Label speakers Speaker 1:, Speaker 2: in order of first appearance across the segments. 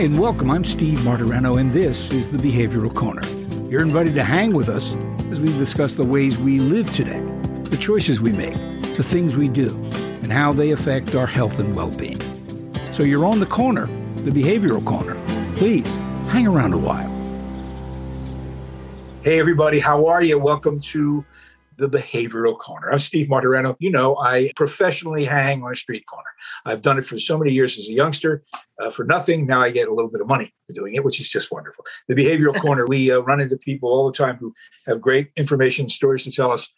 Speaker 1: Hi, and welcome. I'm Steve Martorano, and this is the Behavioral Corner. You're invited to hang with us as we discuss the ways we live today, the choices we make, the things we do, and how they affect our health and well being. So you're on the corner, the Behavioral Corner. Please hang around a while. Hey, everybody, how are you? Welcome to the Behavioral Corner. I'm Steve Martorano. You know, I professionally hang on a street corner. I've done it for so many years as a youngster uh, for nothing. Now I get a little bit of money for doing it, which is just wonderful. The Behavioral Corner, we uh, run into people all the time who have great information, stories to tell us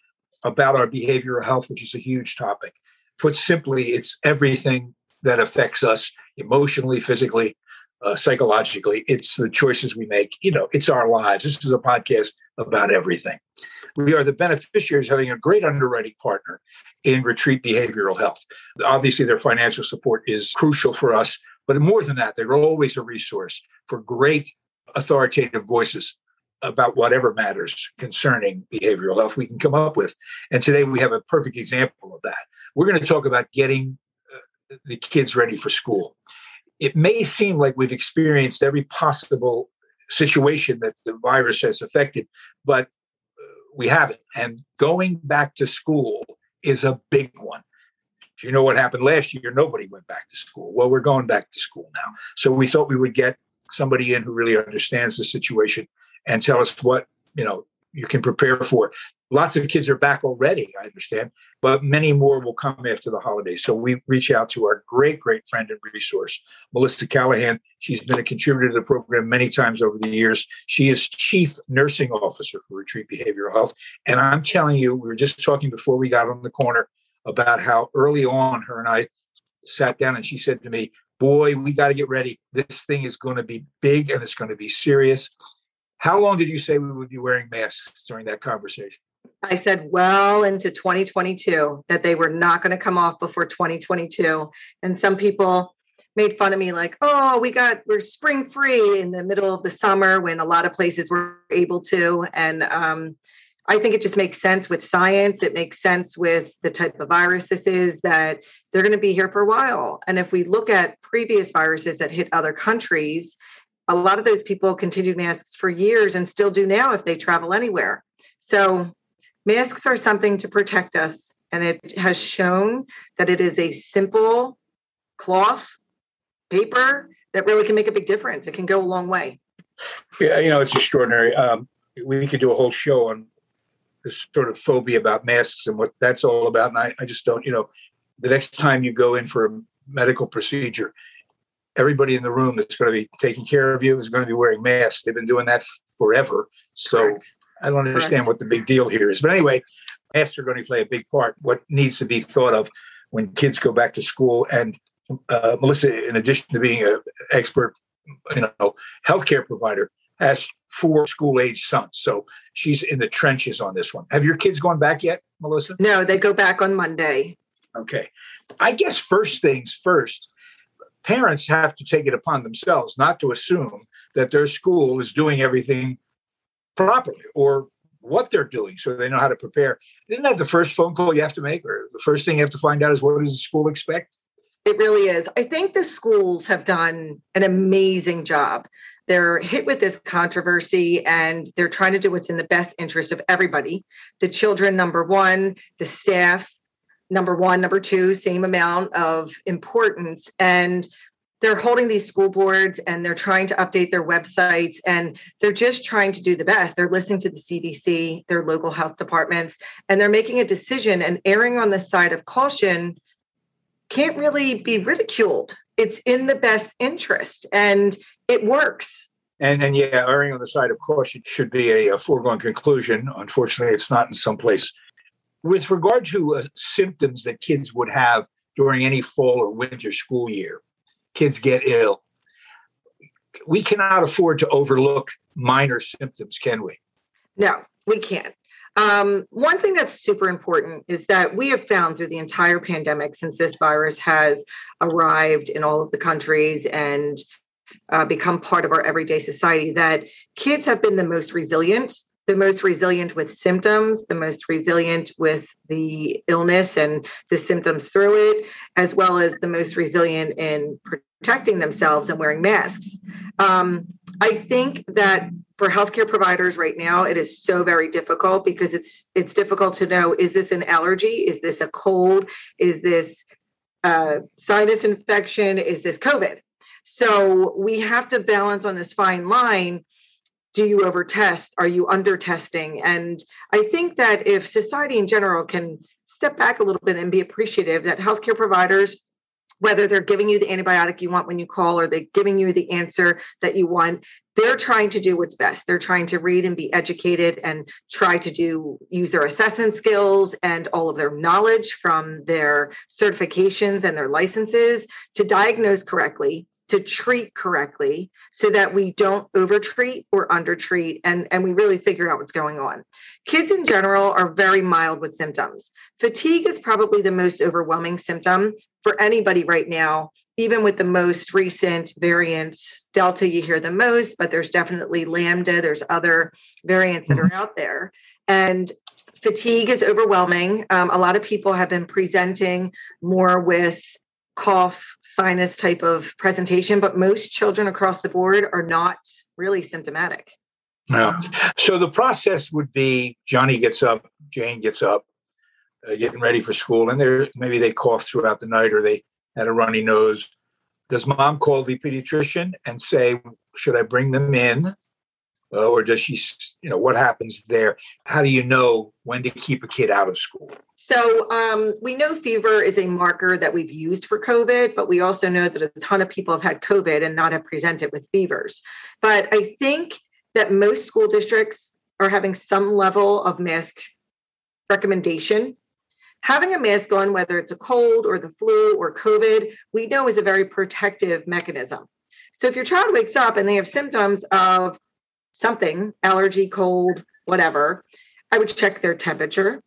Speaker 1: about our behavioral health, which is a huge topic. Put simply, it's everything that affects us emotionally, physically, uh, psychologically. It's the choices we make. You know, it's our lives. This is a podcast about everything. We are the beneficiaries having a great underwriting partner in Retreat Behavioral Health. Obviously, their financial support is crucial for us, but more than that, they're always a resource for great authoritative voices about whatever matters concerning behavioral health we can come up with. And today we have a perfect example of that. We're going to talk about getting uh, the kids ready for school. It may seem like we've experienced every possible situation that the virus has affected, but uh, we haven't. And going back to school is a big one. You know what happened last year? Nobody went back to school. Well, we're going back to school now. So we thought we would get somebody in who really understands the situation and tell us what, you know, you can prepare for. Lots of kids are back already, I understand, but many more will come after the holidays. So we reach out to our great, great friend and resource, Melissa Callahan. She's been a contributor to the program many times over the years. She is Chief Nursing Officer for Retreat Behavioral Health. And I'm telling you, we were just talking before we got on the corner about how early on her and I sat down and she said to me, Boy, we got to get ready. This thing is going to be big and it's going to be serious. How long did you say we would be wearing masks during that conversation?
Speaker 2: I said well into 2022 that they were not going to come off before 2022. And some people made fun of me like, oh, we got, we're spring free in the middle of the summer when a lot of places were able to. And um, I think it just makes sense with science. It makes sense with the type of virus this is that they're going to be here for a while. And if we look at previous viruses that hit other countries, a lot of those people continued masks for years and still do now if they travel anywhere. So Masks are something to protect us, and it has shown that it is a simple cloth, paper that really can make a big difference. It can go a long way.
Speaker 1: Yeah, you know, it's extraordinary. Um, we could do a whole show on this sort of phobia about masks and what that's all about. And I, I just don't, you know, the next time you go in for a medical procedure, everybody in the room that's going to be taking care of you is going to be wearing masks. They've been doing that forever. So Correct. I don't understand Correct. what the big deal here is. But anyway, masks are going to play a big part. What needs to be thought of when kids go back to school. And uh, Melissa, in addition to being an expert, you know, healthcare provider, has four school age sons. So she's in the trenches on this one. Have your kids gone back yet, Melissa?
Speaker 2: No, they go back on Monday.
Speaker 1: Okay. I guess first things first, parents have to take it upon themselves not to assume that their school is doing everything properly or what they're doing so they know how to prepare. Isn't that the first phone call you have to make or the first thing you have to find out is what does the school expect?
Speaker 2: It really is. I think the schools have done an amazing job. They're hit with this controversy and they're trying to do what's in the best interest of everybody. The children, number one, the staff, number one, number two, same amount of importance. And they're holding these school boards and they're trying to update their websites and they're just trying to do the best. They're listening to the CDC, their local health departments, and they're making a decision and erring on the side of caution can't really be ridiculed. It's in the best interest and it works.
Speaker 1: And and yeah, erring on the side of caution should be a, a foregone conclusion. Unfortunately, it's not in some place. With regard to uh, symptoms that kids would have during any fall or winter school year, kids get ill. We cannot afford to overlook minor symptoms, can we?
Speaker 2: No, we can't. Um, one thing that's super important is that we have found through the entire pandemic, since this virus has arrived in all of the countries and uh, become part of our everyday society, that kids have been the most resilient the most resilient with symptoms, the most resilient with the illness and the symptoms through it, as well as the most resilient in protecting themselves and wearing masks. Um, I think that for healthcare providers right now, it is so very difficult because it's it's difficult to know is this an allergy? Is this a cold? Is this sinus infection? Is this COVID? So we have to balance on this fine line do you over test? Are you under testing? And i think that if society in general can step back a little bit and be appreciative that healthcare providers whether they're giving you the antibiotic you want when you call or they're giving you the answer that you want they're trying to do what's best. They're trying to read and be educated and try to do use their assessment skills and all of their knowledge from their certifications and their licenses to diagnose correctly to treat correctly so that we don't overtreat or undertreat and, and we really figure out what's going on. Kids in general are very mild with symptoms. Fatigue is probably the most overwhelming symptom for anybody right now, even with the most recent variants. Delta, you hear the most, but there's definitely Lambda, there's other variants that are mm-hmm. out there. And fatigue is overwhelming. Um, a lot of people have been presenting more with cough, sinus type of presentation, but most children across the board are not really symptomatic.
Speaker 1: Yeah. So the process would be Johnny gets up, Jane gets up, uh, getting ready for school, and they maybe they cough throughout the night or they had a runny nose. Does mom call the pediatrician and say, "Should I bring them in?" Uh, or does she you know what happens there? How do you know when to keep a kid out of school?
Speaker 2: So um, we know fever is a marker that we've used for covid but we also know that a ton of people have had covid and not have presented with fevers. But i think that most school districts are having some level of mask recommendation. Having a mask on whether it's a cold or the flu or covid we know is a very protective mechanism. So if your child wakes up and they have symptoms of something, allergy, cold, whatever, I would check their temperature.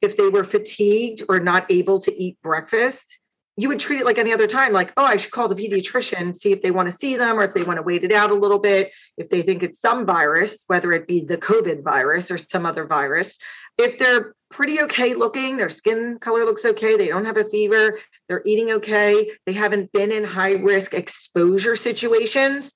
Speaker 2: If they were fatigued or not able to eat breakfast, you would treat it like any other time, like, oh, I should call the pediatrician, see if they want to see them or if they want to wait it out a little bit. If they think it's some virus, whether it be the COVID virus or some other virus, if they're pretty okay looking, their skin color looks okay, they don't have a fever, they're eating okay, they haven't been in high risk exposure situations,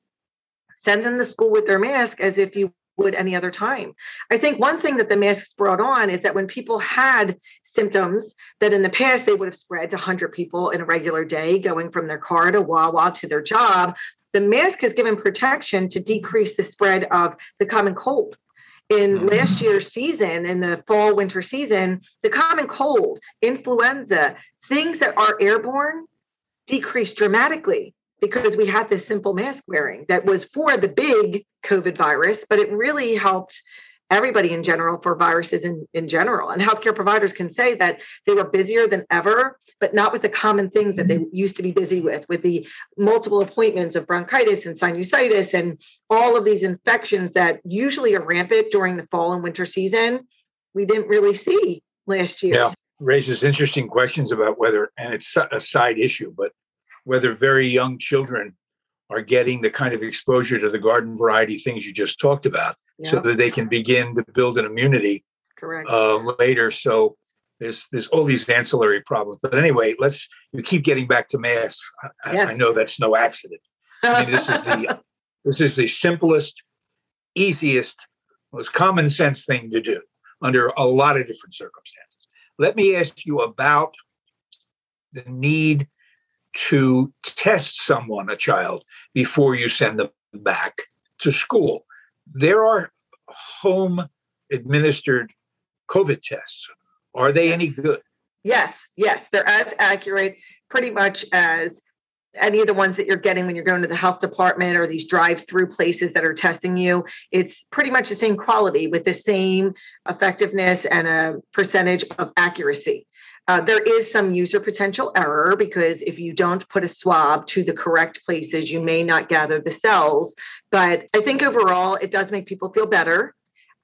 Speaker 2: send them to school with their mask as if you would any other time. I think one thing that the masks brought on is that when people had symptoms that in the past they would have spread to 100 people in a regular day, going from their car to Wawa to their job, the mask has given protection to decrease the spread of the common cold. In mm-hmm. last year's season, in the fall winter season, the common cold, influenza, things that are airborne decreased dramatically because we had this simple mask wearing that was for the big COVID virus, but it really helped everybody in general for viruses in, in general. And healthcare providers can say that they were busier than ever, but not with the common things that they used to be busy with, with the multiple appointments of bronchitis and sinusitis and all of these infections that usually are rampant during the fall and winter season. We didn't really see last year.
Speaker 1: Yeah, raises interesting questions about whether, and it's a side issue, but whether very young children are getting the kind of exposure to the garden variety things you just talked about yep. so that they can begin to build an immunity
Speaker 2: correct.
Speaker 1: uh, later. So there's there's all these ancillary problems. But anyway let's you keep getting back to masks. I, yes. I know that's no accident. I mean this is the this is the simplest easiest most common sense thing to do under a lot of different circumstances. Let me ask you about the need to test someone, a child, before you send them back to school. There are home administered COVID tests. Are they any good?
Speaker 2: Yes, yes. They're as accurate pretty much as any of the ones that you're getting when you're going to the health department or these drive through places that are testing you. It's pretty much the same quality with the same effectiveness and a percentage of accuracy. Uh, there is some user potential error because if you don't put a swab to the correct places, you may not gather the cells. But I think overall, it does make people feel better.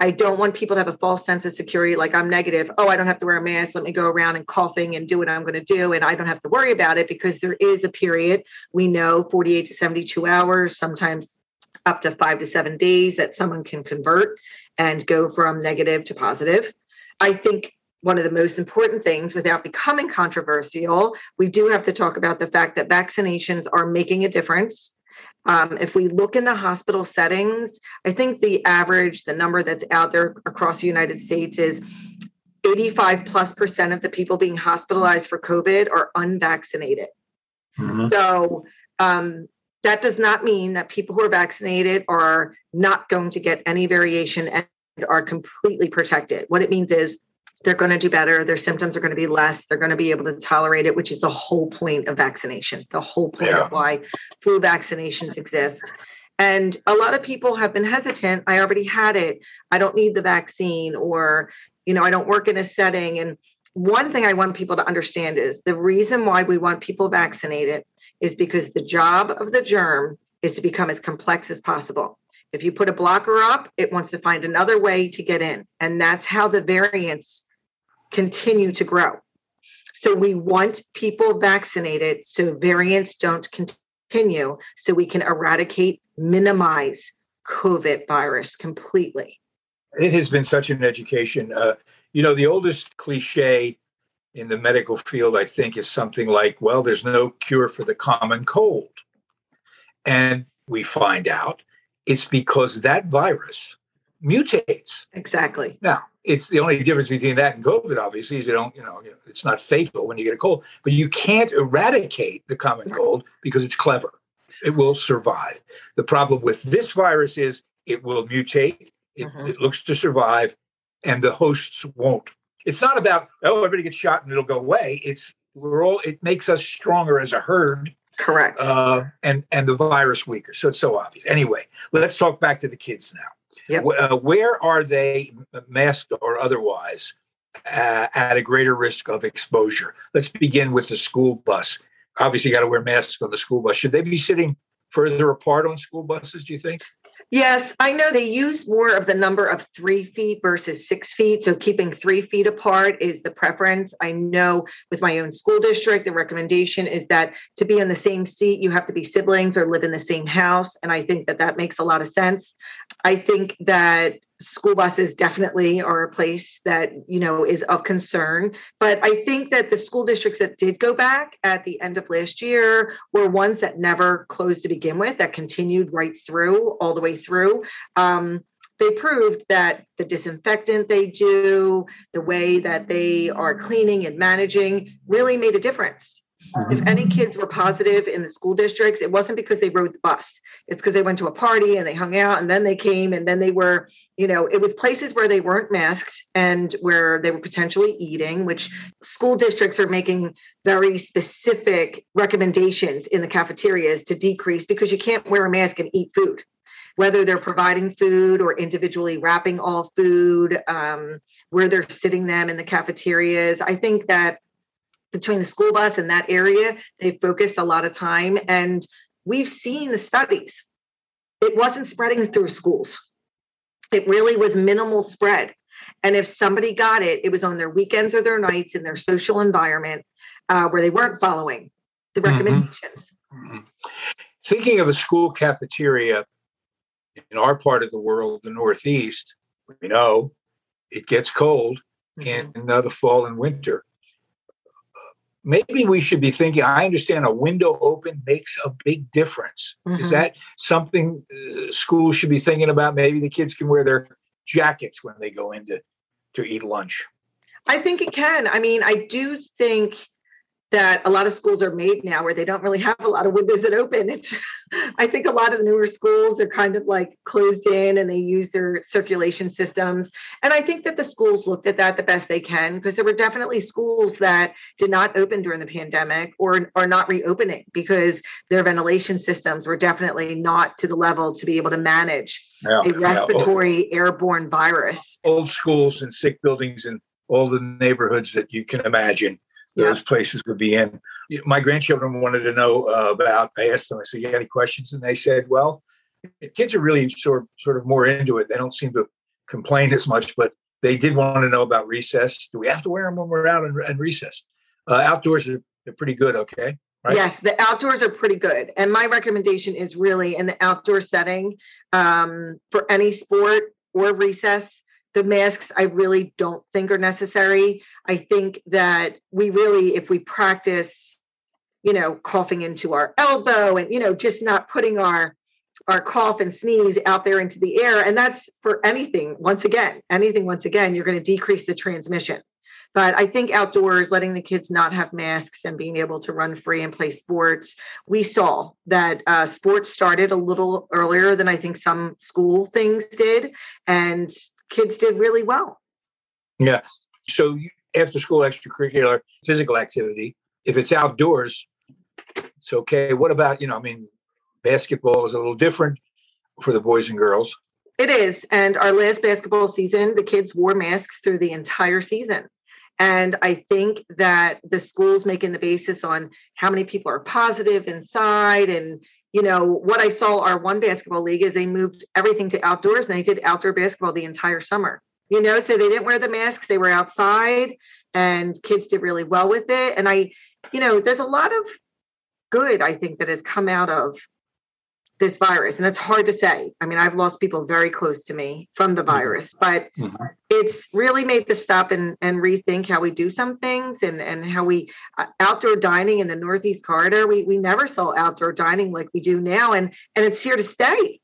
Speaker 2: I don't want people to have a false sense of security, like I'm negative. Oh, I don't have to wear a mask. Let me go around and coughing and do what I'm going to do. And I don't have to worry about it because there is a period we know 48 to 72 hours, sometimes up to five to seven days that someone can convert and go from negative to positive. I think one of the most important things without becoming controversial, we do have to talk about the fact that vaccinations are making a difference. Um, if we look in the hospital settings, I think the average, the number that's out there across the United States is 85 plus percent of the people being hospitalized for COVID are unvaccinated. Mm-hmm. So um, that does not mean that people who are vaccinated are not going to get any variation and are completely protected. What it means is they're going to do better. Their symptoms are going to be less. They're going to be able to tolerate it, which is the whole point of vaccination, the whole point yeah. of why flu vaccinations exist. And a lot of people have been hesitant. I already had it. I don't need the vaccine, or, you know, I don't work in a setting. And one thing I want people to understand is the reason why we want people vaccinated is because the job of the germ is to become as complex as possible. If you put a blocker up, it wants to find another way to get in. And that's how the variants continue to grow. So we want people vaccinated so variants don't continue, so we can eradicate, minimize COVID virus completely.
Speaker 1: It has been such an education. Uh, you know, the oldest cliche in the medical field, I think, is something like, well, there's no cure for the common cold. And we find out it's because that virus mutates.
Speaker 2: Exactly.
Speaker 1: Now, it's the only difference between that and COVID, obviously, is you don't, you know, it's not fatal when you get a cold, but you can't eradicate the common cold because it's clever. It will survive. The problem with this virus is it will mutate, it, mm-hmm. it looks to survive, and the hosts won't. It's not about, oh, everybody gets shot and it'll go away. It's, we're all, it makes us stronger as a herd.
Speaker 2: Correct.
Speaker 1: Uh, and, and the virus weaker. So it's so obvious. Anyway, let's talk back to the kids now. Yep. Uh, where are they, masked or otherwise, uh, at a greater risk of exposure? Let's begin with the school bus. Obviously, got to wear masks on the school bus. Should they be sitting further apart on school buses? Do you think?
Speaker 2: Yes, I know they use more of the number of three feet versus six feet. So keeping three feet apart is the preference. I know with my own school district, the recommendation is that to be in the same seat, you have to be siblings or live in the same house. And I think that that makes a lot of sense. I think that school buses definitely are a place that you know is of concern. But i think that the school districts that did go back at the end of last year were ones that never closed to begin with that continued right through all the way through. Um, they proved that the disinfectant they do the way that they are cleaning and managing really made a difference if any kids were positive in the school districts, it wasn't because they rode the bus. It's because they went to a party and they hung out and then they came and then they were, you know, it was places where they weren't masked and where they were potentially eating, which school districts are making very specific recommendations in the cafeterias to decrease because you can't wear a mask and eat food whether they're providing food or individually wrapping all food, um, where they're sitting them in the cafeterias. I think that between the school bus and that area, they focused a lot of time. And we've seen the studies. It wasn't spreading through schools. It really was minimal spread. And if somebody got it, it was on their weekends or their nights in their social environment uh, where they weren't following the mm-hmm. recommendations. Mm-hmm.
Speaker 1: Thinking of a school cafeteria in our part of the world, the Northeast, we know it gets cold mm-hmm. in uh, the fall and winter maybe we should be thinking i understand a window open makes a big difference. Mm-hmm. is that something uh, schools should be thinking about? Maybe the kids can wear their jackets when they go in to, to eat lunch.
Speaker 2: I think it can. I mean i do think that a lot of schools are made now where they don't really have a lot of windows that open. It's, I think a lot of the newer schools are kind of like closed in and they use their circulation systems. And I think that the schools looked at that the best they can because there were definitely schools that did not open during the pandemic or are not reopening because their ventilation systems were definitely not to the level to be able to manage yeah, a respiratory yeah. airborne virus.
Speaker 1: Old schools and sick buildings and all the neighborhoods that you can imagine those yeah. places would be in. My grandchildren wanted to know uh, about. I asked them. I said, "You got any questions?" And they said, "Well, kids are really sort sort of more into it. They don't seem to complain as much, but they did want to know about recess. Do we have to wear them when we're out in, in recess? Uh, outdoors are they're pretty good. Okay. Right?
Speaker 2: Yes, the outdoors are pretty good. And my recommendation is really in the outdoor setting um, for any sport or recess. The masks, I really don't think are necessary. I think that we really, if we practice, you know, coughing into our elbow and, you know, just not putting our our cough and sneeze out there into the air. And that's for anything, once again, anything, once again, you're going to decrease the transmission. But I think outdoors, letting the kids not have masks and being able to run free and play sports, we saw that uh, sports started a little earlier than I think some school things did, and kids did really well.
Speaker 1: Yeah. So after school extracurricular physical activity, if it's outdoors, it's okay. What about, you know, I mean, basketball is a little different for the boys and girls.
Speaker 2: It is. And our last basketball season, the kids wore masks through the entire season. And I think that the schools making the basis on how many people are positive inside. And, you know, what I saw our one basketball league is they moved everything to outdoors and they did outdoor basketball the entire summer. You know, so they didn't wear the masks, they were outside and kids did really well with it. And I, you know, there's a lot of good, I think, that has come out of this virus and it's hard to say i mean i've lost people very close to me from the mm-hmm. virus but mm-hmm. it's really made us stop and, and rethink how we do some things and and how we uh, outdoor dining in the northeast corridor we we never saw outdoor dining like we do now and and it's here to stay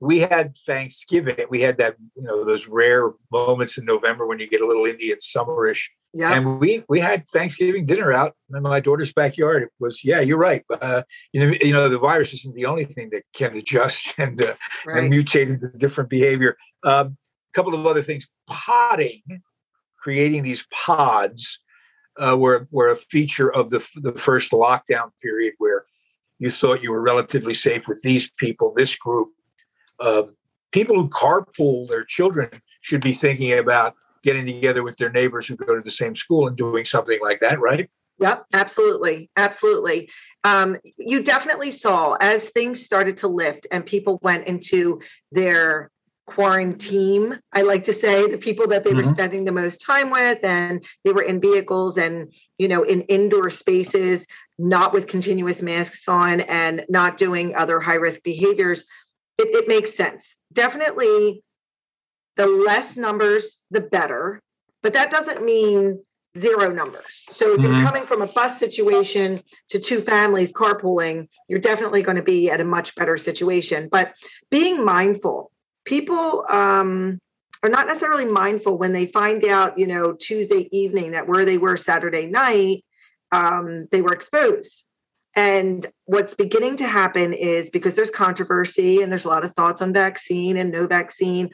Speaker 1: we had Thanksgiving. We had that, you know, those rare moments in November when you get a little Indian summerish. Yeah. And we we had Thanksgiving dinner out in my daughter's backyard. It was, yeah, you're right. Uh, you know, you know, the virus isn't the only thing that can adjust and uh, right. and mutate into different behavior. Um, a couple of other things: potting, creating these pods, uh, were were a feature of the the first lockdown period where you thought you were relatively safe with these people, this group uh, people who carpool their children should be thinking about getting together with their neighbors who go to the same school and doing something like that, right?
Speaker 2: Yep, absolutely. Absolutely. Um, you definitely saw as things started to lift and people went into their quarantine, I like to say, the people that they mm-hmm. were spending the most time with, and they were in vehicles and, you know, in indoor spaces, not with continuous masks on and not doing other high risk behaviors it, it makes sense. Definitely the less numbers, the better. But that doesn't mean zero numbers. So if mm-hmm. you're coming from a bus situation to two families carpooling, you're definitely going to be at a much better situation. But being mindful, people um, are not necessarily mindful when they find out, you know, Tuesday evening that where they were Saturday night, um, they were exposed. And what's beginning to happen is because there's controversy and there's a lot of thoughts on vaccine and no vaccine,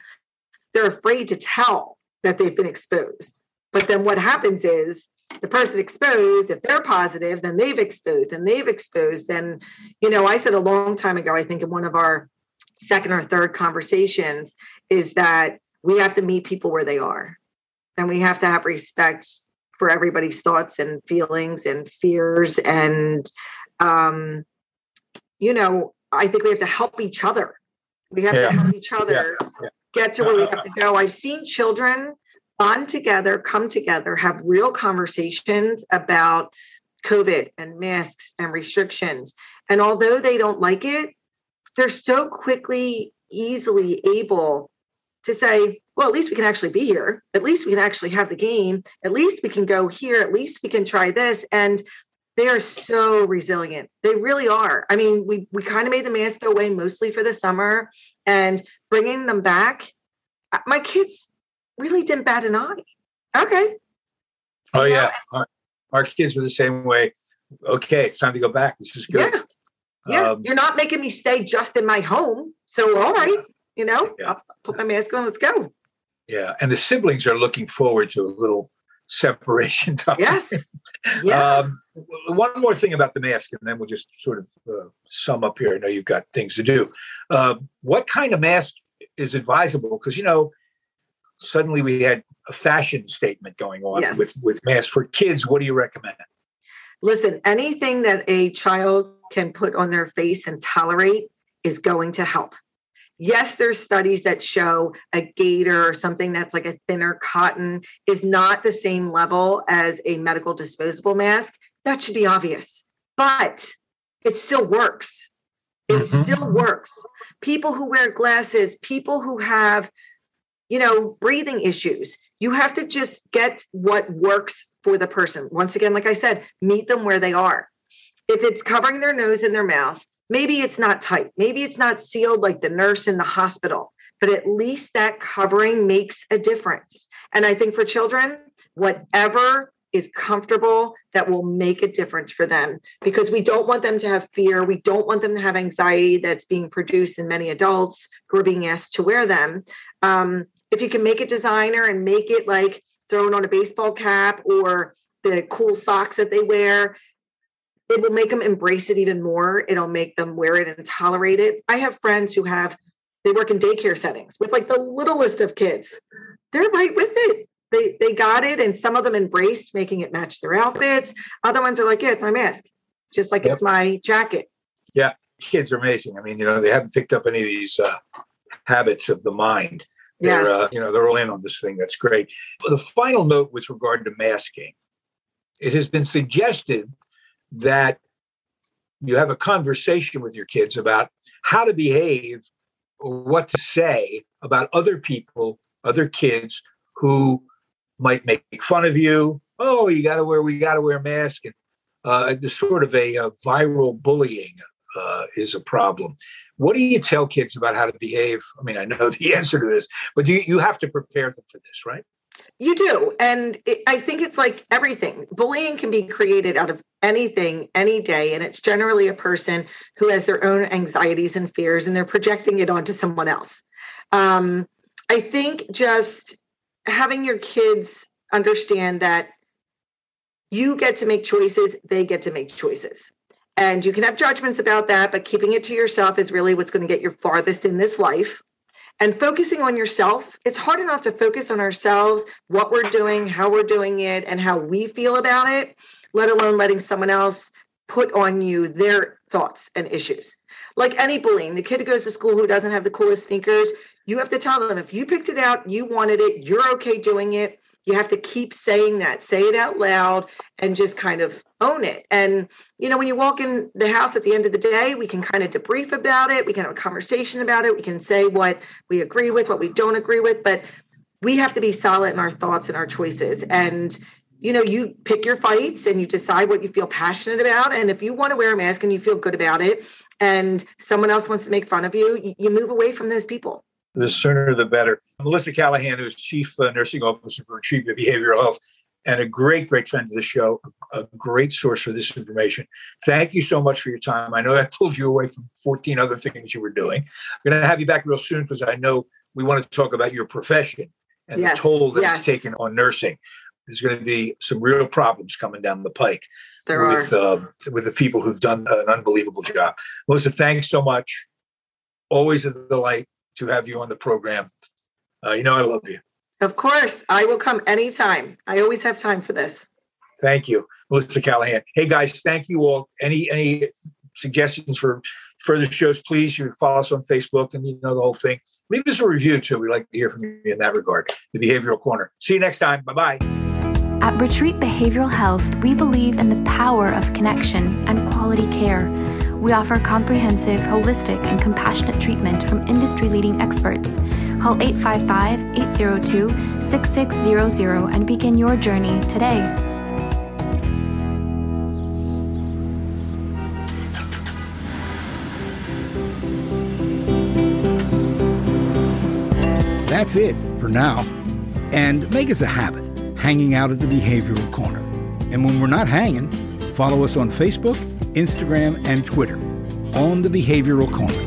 Speaker 2: they're afraid to tell that they've been exposed. But then what happens is the person exposed, if they're positive, then they've exposed and they've exposed. And, you know, I said a long time ago, I think in one of our second or third conversations, is that we have to meet people where they are and we have to have respect for everybody's thoughts and feelings and fears and um, you know, I think we have to help each other. We have yeah. to help each other yeah. Get to where we have to go. I've seen children bond together, come together, have real conversations about COVID and masks and restrictions. And although they don't like it, they're so quickly, easily able to say, well, at least we can actually be here. At least we can actually have the game. At least we can go here. At least we can try this. And they are so resilient. They really are. I mean, we we kind of made the mask go away mostly for the summer, and bringing them back, uh, my kids really didn't bat an eye. Okay.
Speaker 1: Oh you yeah, our, our, kids were the same way. Okay, it's time to go back. This is good.
Speaker 2: Yeah. Yeah, um, you're not making me stay just in my home. So all right, you know, yeah. I'll put my mask on. Let's go.
Speaker 1: Yeah, and the siblings are looking forward to a little separation time.
Speaker 2: Yes. Yeah.
Speaker 1: Um, one more thing about the mask, and then we'll just sort of uh, sum up here. I know you've got things to do. Uh, what kind of mask is advisable? Because you know, suddenly we had a fashion statement going on yes. with with masks for kids. What do you recommend?
Speaker 2: Listen, anything that a child can put on their face and tolerate is going to help yes, there's studies that show a gaiter or something that's like a thinner cotton is not the same level as a medical disposable mask. That should be obvious. but it still works. It mm-hmm. still works. People who wear glasses, people who have, you know, breathing issues, you have to just get what works for the person. Once again, like I said, meet them where they are. If it's covering their nose and their mouth, maybe it's not tight. Maybe it's not sealed like the nurse in the hospital, but at least that covering makes a difference. And I think for children, whatever is comfortable that will make a difference for them because we don't want them to have fear. We don't want them to have anxiety that's being produced in many adults who are being asked to wear them. Um, if you can make it designer and make it like thrown on a baseball cap or the cool socks that they wear, it will make them embrace it even more. It'll make them wear it and tolerate it. I have friends who have, they work in daycare settings with like the littlest of kids. They're right with it they they got it and some of them embraced making it match their outfits other ones are like yeah it's my mask just like yep. it's my jacket
Speaker 1: yeah kids are amazing i mean you know they haven't picked up any of these uh, habits of the mind they're yes. uh, you know they're all in on this thing that's great the final note with regard to masking it has been suggested that you have a conversation with your kids about how to behave or what to say about other people other kids who might make fun of you. Oh, you got to wear, we got to wear a mask. And uh, the sort of a, a viral bullying uh, is a problem. What do you tell kids about how to behave? I mean, I know the answer to this, but you, you have to prepare them for this, right?
Speaker 2: You do. And it, I think it's like everything. Bullying can be created out of anything, any day. And it's generally a person who has their own anxieties and fears and they're projecting it onto someone else. Um, I think just having your kids understand that you get to make choices, they get to make choices. And you can have judgments about that, but keeping it to yourself is really what's going to get you farthest in this life. And focusing on yourself, it's hard enough to focus on ourselves, what we're doing, how we're doing it, and how we feel about it, let alone letting someone else put on you their thoughts and issues. Like any bullying, the kid who goes to school who doesn't have the coolest sneakers, you have to tell them if you picked it out, you wanted it, you're okay doing it. You have to keep saying that, say it out loud, and just kind of own it. And, you know, when you walk in the house at the end of the day, we can kind of debrief about it. We can have a conversation about it. We can say what we agree with, what we don't agree with. But we have to be solid in our thoughts and our choices. And, you know, you pick your fights and you decide what you feel passionate about. And if you want to wear a mask and you feel good about it, and someone else wants to make fun of you, you move away from those people
Speaker 1: the sooner the better. Melissa Callahan, who's Chief uh, Nursing Officer for Retreat Behavioral Health, and a great, great friend of the show, a great source for this information. Thank you so much for your time. I know I pulled you away from 14 other things you were doing. I'm going to have you back real soon because I know we want to talk about your profession and yes, the toll that yes. it's taken on nursing. There's going to be some real problems coming down the pike
Speaker 2: there
Speaker 1: with, uh, with the people who've done an unbelievable job. Melissa, thanks so much. Always a delight to have you on the program. Uh, you know, I love you.
Speaker 2: Of course. I will come anytime. I always have time for this.
Speaker 1: Thank you, Melissa Callahan. Hey guys, thank you all. Any any suggestions for further shows, please you can follow us on Facebook and you know the whole thing. Leave us a review too. We'd like to hear from you in that regard. The Behavioral Corner. See you next time. Bye bye.
Speaker 3: At Retreat Behavioral Health, we believe in the power of connection and quality care. We offer comprehensive, holistic, and compassionate treatment from industry leading experts. Call 855 802 6600 and begin your journey today.
Speaker 4: That's it for now. And make us a habit hanging out at the Behavioral Corner. And when we're not hanging, follow us on Facebook Instagram, and Twitter on the Behavioral Corner.